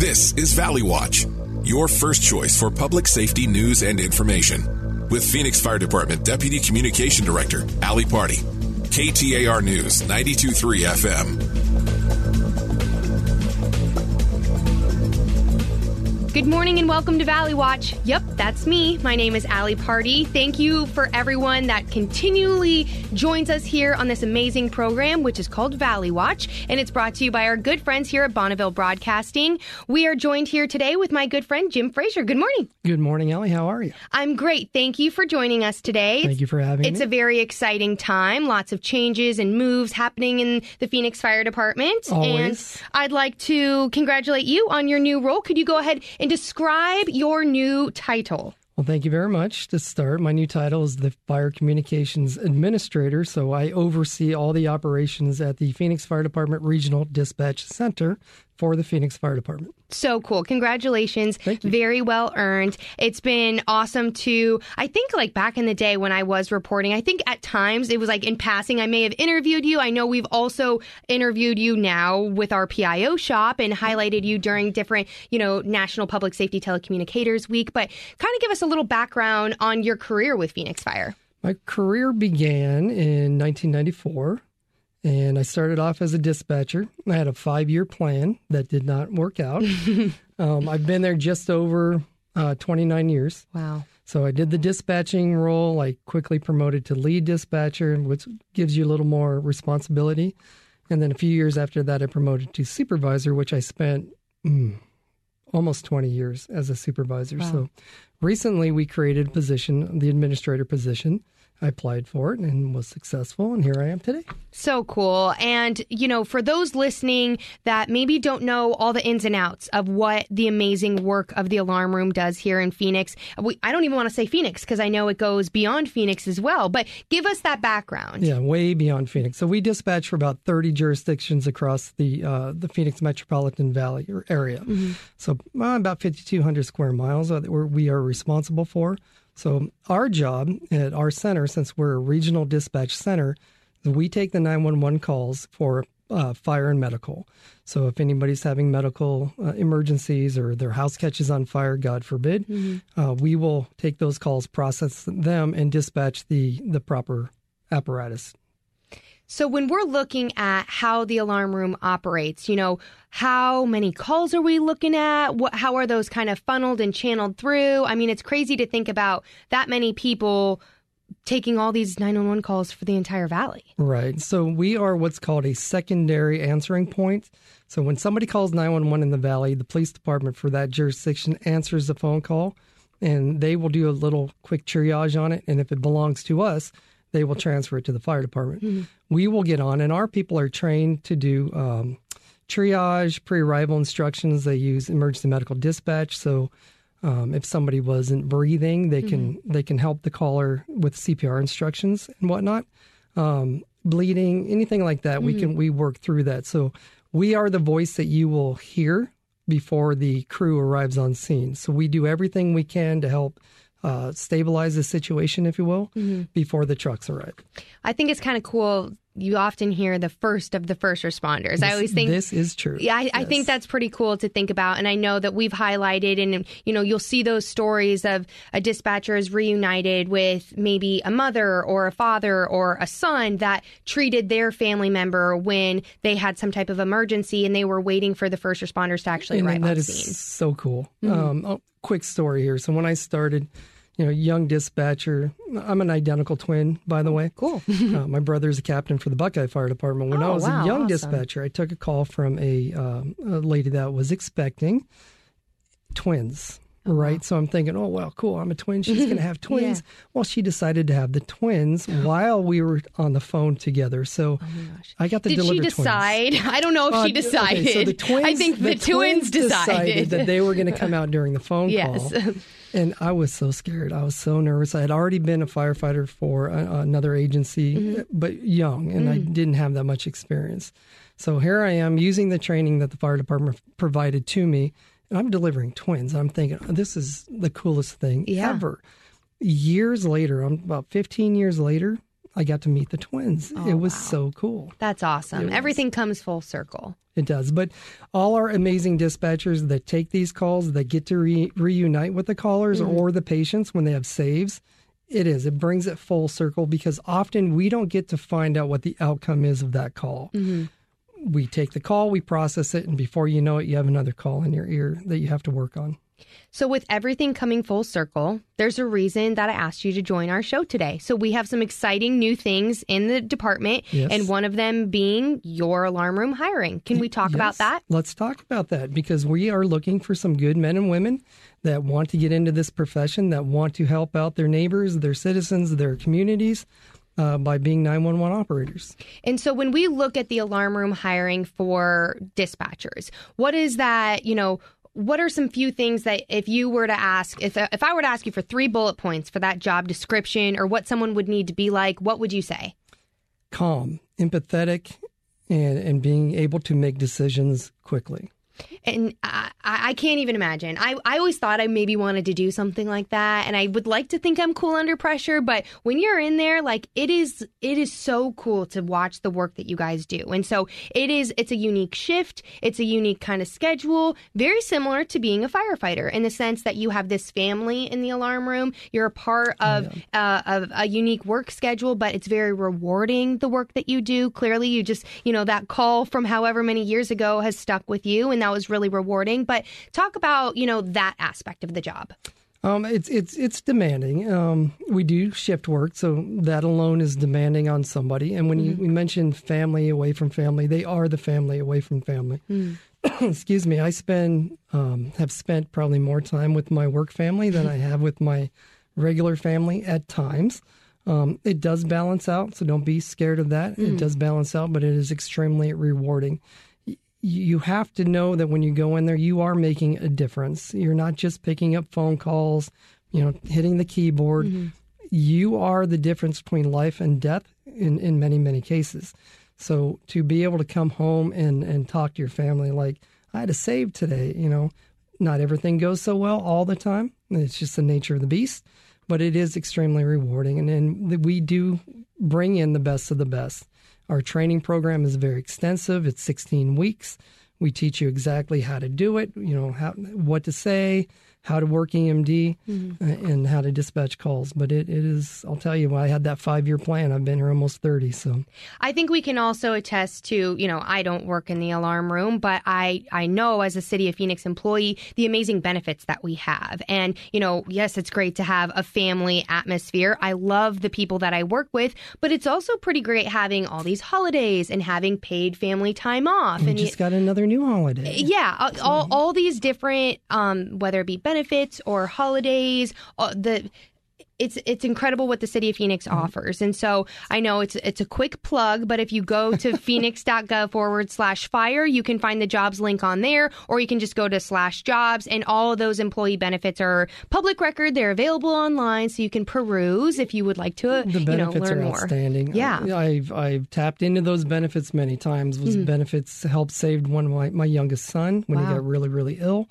This is Valley Watch, your first choice for public safety news and information. With Phoenix Fire Department Deputy Communication Director, Ali Pardi. KTAR News, 923 FM. Good morning and welcome to Valley Watch. Yep, that's me. My name is Ali Pardi. Thank you for everyone that continually joins us here on this amazing program, which is called Valley Watch, and it's brought to you by our good friends here at Bonneville Broadcasting. We are joined here today with my good friend Jim Fraser. Good morning. Good morning, Ellie. How are you? I'm great. Thank you for joining us today. Thank you for having It's me. It's a very exciting time. Lots of changes and moves happening in the Phoenix Fire Department. Always. And I'd like to congratulate you on your new role. Could you go ahead and describe your new title? Well, thank you very much. To start, my new title is the Fire Communications Administrator. So I oversee all the operations at the Phoenix Fire Department Regional Dispatch Center for the Phoenix Fire Department. So cool. Congratulations. Thank you. Very well earned. It's been awesome to, I think, like back in the day when I was reporting, I think at times it was like in passing, I may have interviewed you. I know we've also interviewed you now with our PIO shop and highlighted you during different, you know, National Public Safety Telecommunicators Week. But kind of give us a little background on your career with Phoenix Fire. My career began in 1994, and I started off as a dispatcher. I had a five year plan that did not work out. um, I've been there just over uh, 29 years. Wow. So I did the dispatching role. I quickly promoted to lead dispatcher, which gives you a little more responsibility. And then a few years after that, I promoted to supervisor, which I spent mm, almost 20 years as a supervisor. So recently we created a position, the administrator position. I applied for it and was successful, and here I am today. So cool. And, you know, for those listening that maybe don't know all the ins and outs of what the amazing work of the alarm room does here in Phoenix, we, I don't even want to say Phoenix because I know it goes beyond Phoenix as well, but give us that background. Yeah, way beyond Phoenix. So we dispatch for about 30 jurisdictions across the uh, the Phoenix metropolitan valley or area. So uh, about 5,200 square miles that we are responsible for. So our job at our center, since we're a regional dispatch center, we take the 911 calls for uh, fire and medical. So if anybody's having medical uh, emergencies or their house catches on fire, God forbid, uh, we will take those calls, process them, and dispatch the the proper apparatus. So when we're looking at how the alarm room operates, you know, how many calls are we looking at? What, how are those kind of funneled and channeled through? I mean, it's crazy to think about that many people taking all these 911 calls for the entire valley. Right. So we are what's called a secondary answering point. So when somebody calls 911 in the valley, the police department for that jurisdiction answers the phone call and they will do a little quick triage on it. And if it belongs to us, they will transfer it to the fire department. We will get on, and our people are trained to do um, triage, pre arrival instructions. They use emergency medical dispatch. So um, if somebody wasn't breathing, they can they can help the caller with CPR instructions and whatnot. Um, bleeding, anything like that, we can we work through that. So we are the voice that you will hear before the crew arrives on scene. So we do everything we can to help uh, stabilize the situation, if you will, before the trucks arrive. I think it's kind of cool. You often hear the first of the first responders. I always think this is true. Yeah, I, I think that's pretty cool to think about. And I know that we've highlighted, and you know, you'll see those stories of a dispatcher is reunited with maybe a mother or a father or a son that treated their family member when they had some type of emergency and they were waiting for the first responders to actually and arrive that on is so cool. Um, oh, quick story here. So when I started, you know, young dispatcher, I'm an identical twin, by the way. Cool. uh, my brother's a captain for the Buckeye Fire Department. When I Oh, was wow, a young awesome. dispatcher, I took a call from a, um, a lady that was expecting twins. Oh, Right. So I'm thinking, oh, well, cool. I'm a twin. She's going to have twins. Well, she decided to have the twins while we were on the phone together. So I got Oh Did she twins. decide? I don't know if Uh, she decided. Okay, so the twins, I think the, twins, decided. that they were going to come out during the phone Yes. call. And I was so scared. I was so nervous. I had already been a firefighter for a, another agency, Mm-hmm. but young, and I Mm. didn't have that much experience. So here I am using the training that the fire department provided to me, and I'm delivering twins. I'm thinking, oh, this is the coolest thing Yeah. ever. Years later, I'm about 15 years later, I got to meet the twins. Oh, it was wow. so cool. That's awesome. Everything comes full circle. It does. But all our amazing dispatchers that take these calls, that get to re- reunite with the callers Mm-hmm. or the patients when they have saves, it is. It brings it full circle because often we don't get to find out what the outcome is of that call. Mm-hmm. We take the call, we process it, and before you know it, you have another call in your ear that you have to work on. So, with everything coming full circle, there's a reason that I asked you to join our show today. So, we have some exciting new things in the department, Yes. and one of them being your alarm room hiring. Can we talk about that? Let's talk about that because we are looking for some good men and women that want to get into this profession, that want to help out their neighbors, their citizens, their communities uh, by being 911 operators. And so, when we look at the alarm room hiring for dispatchers, what is that, you know, what are some few things that if you were to ask if if I were to ask you for three bullet points for that job description or what someone would need to be like, what would you say? Calm, empathetic, and, and being able to make decisions quickly. And I, I can't even imagine. I, I always thought I maybe wanted to do something like that, and I would like to think I'm cool under pressure. But when you're in there, like it is, it is so cool to watch the work that you guys do. And so it is. It's a unique shift. It's a unique kind of schedule, very similar to being a firefighter in the sense that you have this family in the alarm room. You're a part of uh, of a unique work schedule, but it's very rewarding the work that you do. Clearly, you just you know that call from however many years ago has stuck with you, and that was really rewarding. But talk about you know that aspect of the job. Um, it's it's it's demanding. Um, we do shift work, so that alone is demanding on somebody. And when you, we mentioned family away from family, they are the family away from family. Excuse me. I spend um, have spent probably more time with my work family than I have with my regular family at times. Um, it does balance out, so don't be scared of that. It does balance out, but it is extremely rewarding you have to know that when you go in there, you are making a difference. You're not just picking up phone calls, you know, hitting the keyboard. Mm-hmm. You are the difference between life and death in, in many, many cases. So to be able to come home and, and talk to your family like, I had a save today, you know, not everything goes so well all the time. It's just the nature of the beast, but it is extremely rewarding. And, and we do bring in the best of the best. Our training program is very extensive. It's 16 weeks. We teach you exactly how to do it, you know, how, what to say, how to work EMD, uh, and how to dispatch calls. But it, it is, I'll tell you, I had that five year plan. I've been here almost 30. So I think we can also attest to, you know, I don't work in the alarm room, but I, I know as a City of Phoenix employee the amazing benefits that we have. And, you know, yes, it's great to have a family atmosphere. I love the people that I work with, but it's also pretty great having all these holidays and having paid family time off. we and just got another new holiday. yeah, all- all, all these different, um, whether it be benefits or holidays, uh, the it's it's incredible what the city of Phoenix offers. And so I know it's it's a quick plug, but if you go to phoenix.gov forward slash fire, you can find the jobs link on there, or you can just go to slash jobs and all of those employee benefits are public record. They're available online, so you can peruse if you would like to The you know benefits learn are more. outstanding. Yeah. Mm-hmm. I- I've I've tapped into those benefits many times. Was benefits helped saved one of my, my youngest son when Wow. he got really really ill,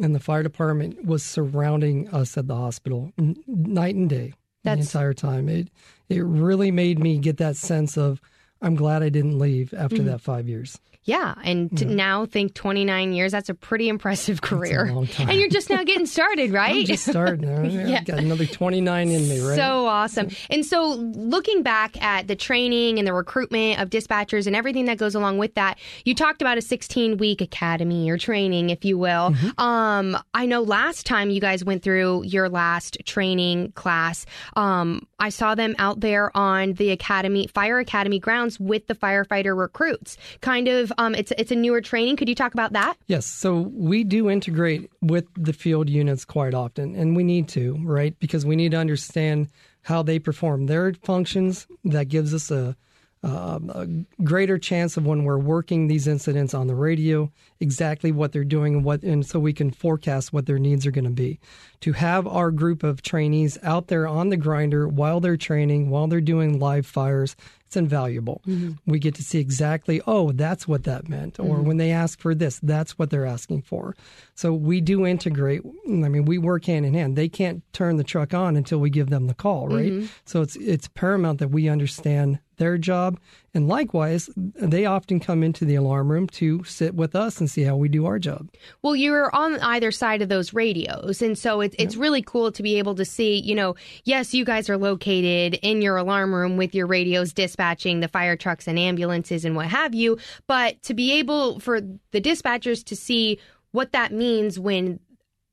and the fire department was surrounding us at the hospital n- night and day That's- the entire time. It it really made me get that sense of I'm glad I didn't leave after Mm-hmm. that five years. Yeah, and to now think 29 years, that's a pretty impressive career. long time. And you're just now getting started, right? I'm just starting. Yeah. I've got another 29 in me, right? So awesome. And so looking back at the training and the recruitment of dispatchers and everything that goes along with that, you talked about a 16 week academy or training, if you will. Mm-hmm. Um, I know last time you guys went through your last training class, um, I saw them out there on the academy, fire academy grounds with the firefighter recruits. Kind of, um, it's, it's a newer training. Could you talk about that? Yes, so we do integrate with the field units quite often, and we need to, right? Because we need to understand how they perform their functions. That gives us a, a, a greater chance of when we're working these incidents on the radio, exactly what they're doing, and what, and so we can forecast what their needs are going to be. To have our group of trainees out there on the grinder while they're training, while they're doing live fires, it's invaluable. Mm-hmm. We get to see exactly, oh, that's what that meant. Or mm-hmm. when they ask for this, that's what they're asking for. So we do integrate. I mean, we work hand in hand. They can't turn the truck on until we give them the call, right? Mm-hmm. So it's it's paramount that we understand their job. And likewise, they often come into the alarm room to sit with us and see how we do our job. Well, you're on either side of those radios. And so it's, it's really cool to be able to see, you know, yes, you guys are located in your alarm room with your radios dispatching the fire trucks and ambulances and what have you. But to be able for the dispatchers to see what that means when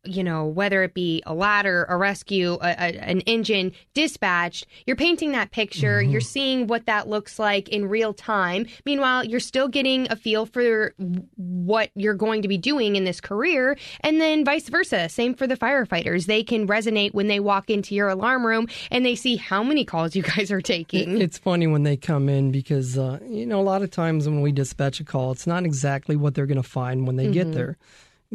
you know, whether it be a ladder, a rescue, a, a, an engine dispatched, you're painting that picture. You're seeing what that looks like in real time. Meanwhile, you're still getting a feel for what you're going to be doing in this career. And then vice versa. Same for the firefighters. They can resonate when they walk into your alarm room and they see how many calls you guys are taking. It's funny when they come in because, uh, you know, a lot of times when we dispatch a call, it's not exactly what they're going to find when they get there.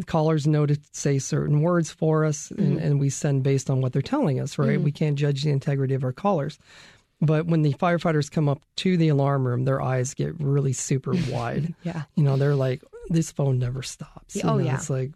Callers know to say certain words for us, and, mm-hmm. and we send based on what they're telling us, right? Mm-hmm. We can't judge the integrity of our callers. But when the firefighters come up to the alarm room, their eyes get really super wide. Yeah. You know, they're like, this phone never stops. You Oh, know, yeah. It's like,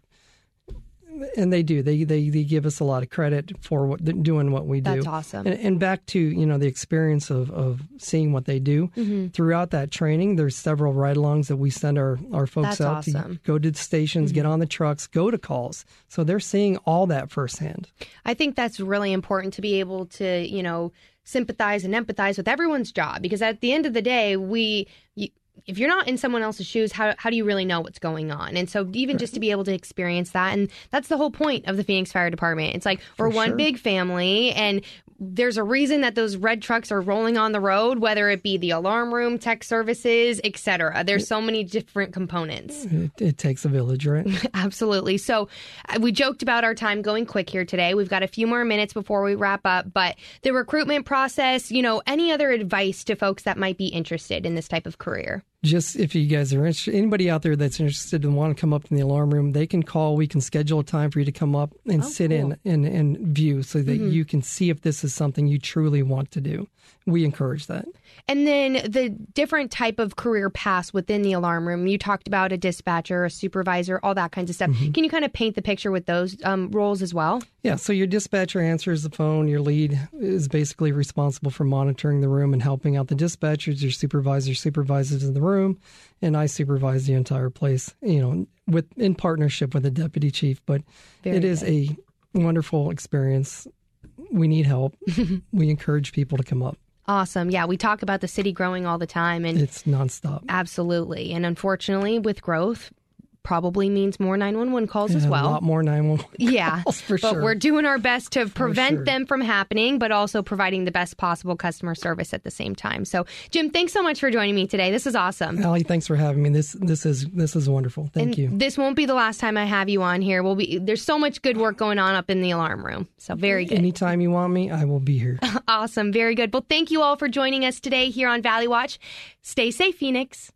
and they do. They, they they give us a lot of credit for what doing what we do. That's awesome. And, and back to you know the experience of, of seeing what they do Mm-hmm. throughout that training. There's several ride-alongs that we send our our folks That's out awesome. Mm-hmm. to go to the stations, get on the trucks, go to calls. So they're seeing all that firsthand. I think that's really important to be able to, you know, sympathize and empathize with everyone's job because at the end of the day, we. If you're not in someone else's shoes, how, how do you really know what's going on? And so, even just to be able to experience that, and that's the whole point of the Phoenix Fire Department. It's like we're one big family, and there's a reason that those red trucks are rolling on the road, whether it be the alarm room, tech services, etc. There's so many different components. It, it takes a village, right? Absolutely. So uh, we joked about our time going quick here today. We've got a few more minutes before we wrap up, but the recruitment process, you know, any other advice to folks that might be interested in this type of career? Just if you guys are interested, anybody out there that's interested and want to come up in the alarm room, they can call. We can schedule a time for you to come up and sit in and, and view so that you can see if this is something you truly want to do. We encourage that. And then the different type of career paths within the alarm room. You talked about a dispatcher, a supervisor, all that kinds of stuff. Can you kind of paint the picture with those um, roles as well? Yeah, so your dispatcher answers the phone. Your lead is basically responsible for monitoring the room and helping out the dispatchers. Your supervisor supervises in the room, and I supervise the entire place. You know, with in partnership with the deputy chief. But Very it is a wonderful experience. We need help. we encourage people to come up. Awesome. Yeah, we talk about the city growing all the time, and It's nonstop. Absolutely. And unfortunately, with growth, probably means more 911 calls as well. a lot more 911. Yeah, calls for but sure. we're doing our best to prevent sure. them from happening, but also providing the best possible customer service at the same time. So, Jim, thanks so much for joining me today. This is awesome. Ali, thanks for having me. This this is this is wonderful. Thank and you. This won't be the last time I have you on here. We'll be there's so much good work going on up in the alarm room. So very good. Anytime you want me, I will be here. awesome. Very good. Well, thank you all for joining us today here on Valley Watch. Stay safe, Phoenix.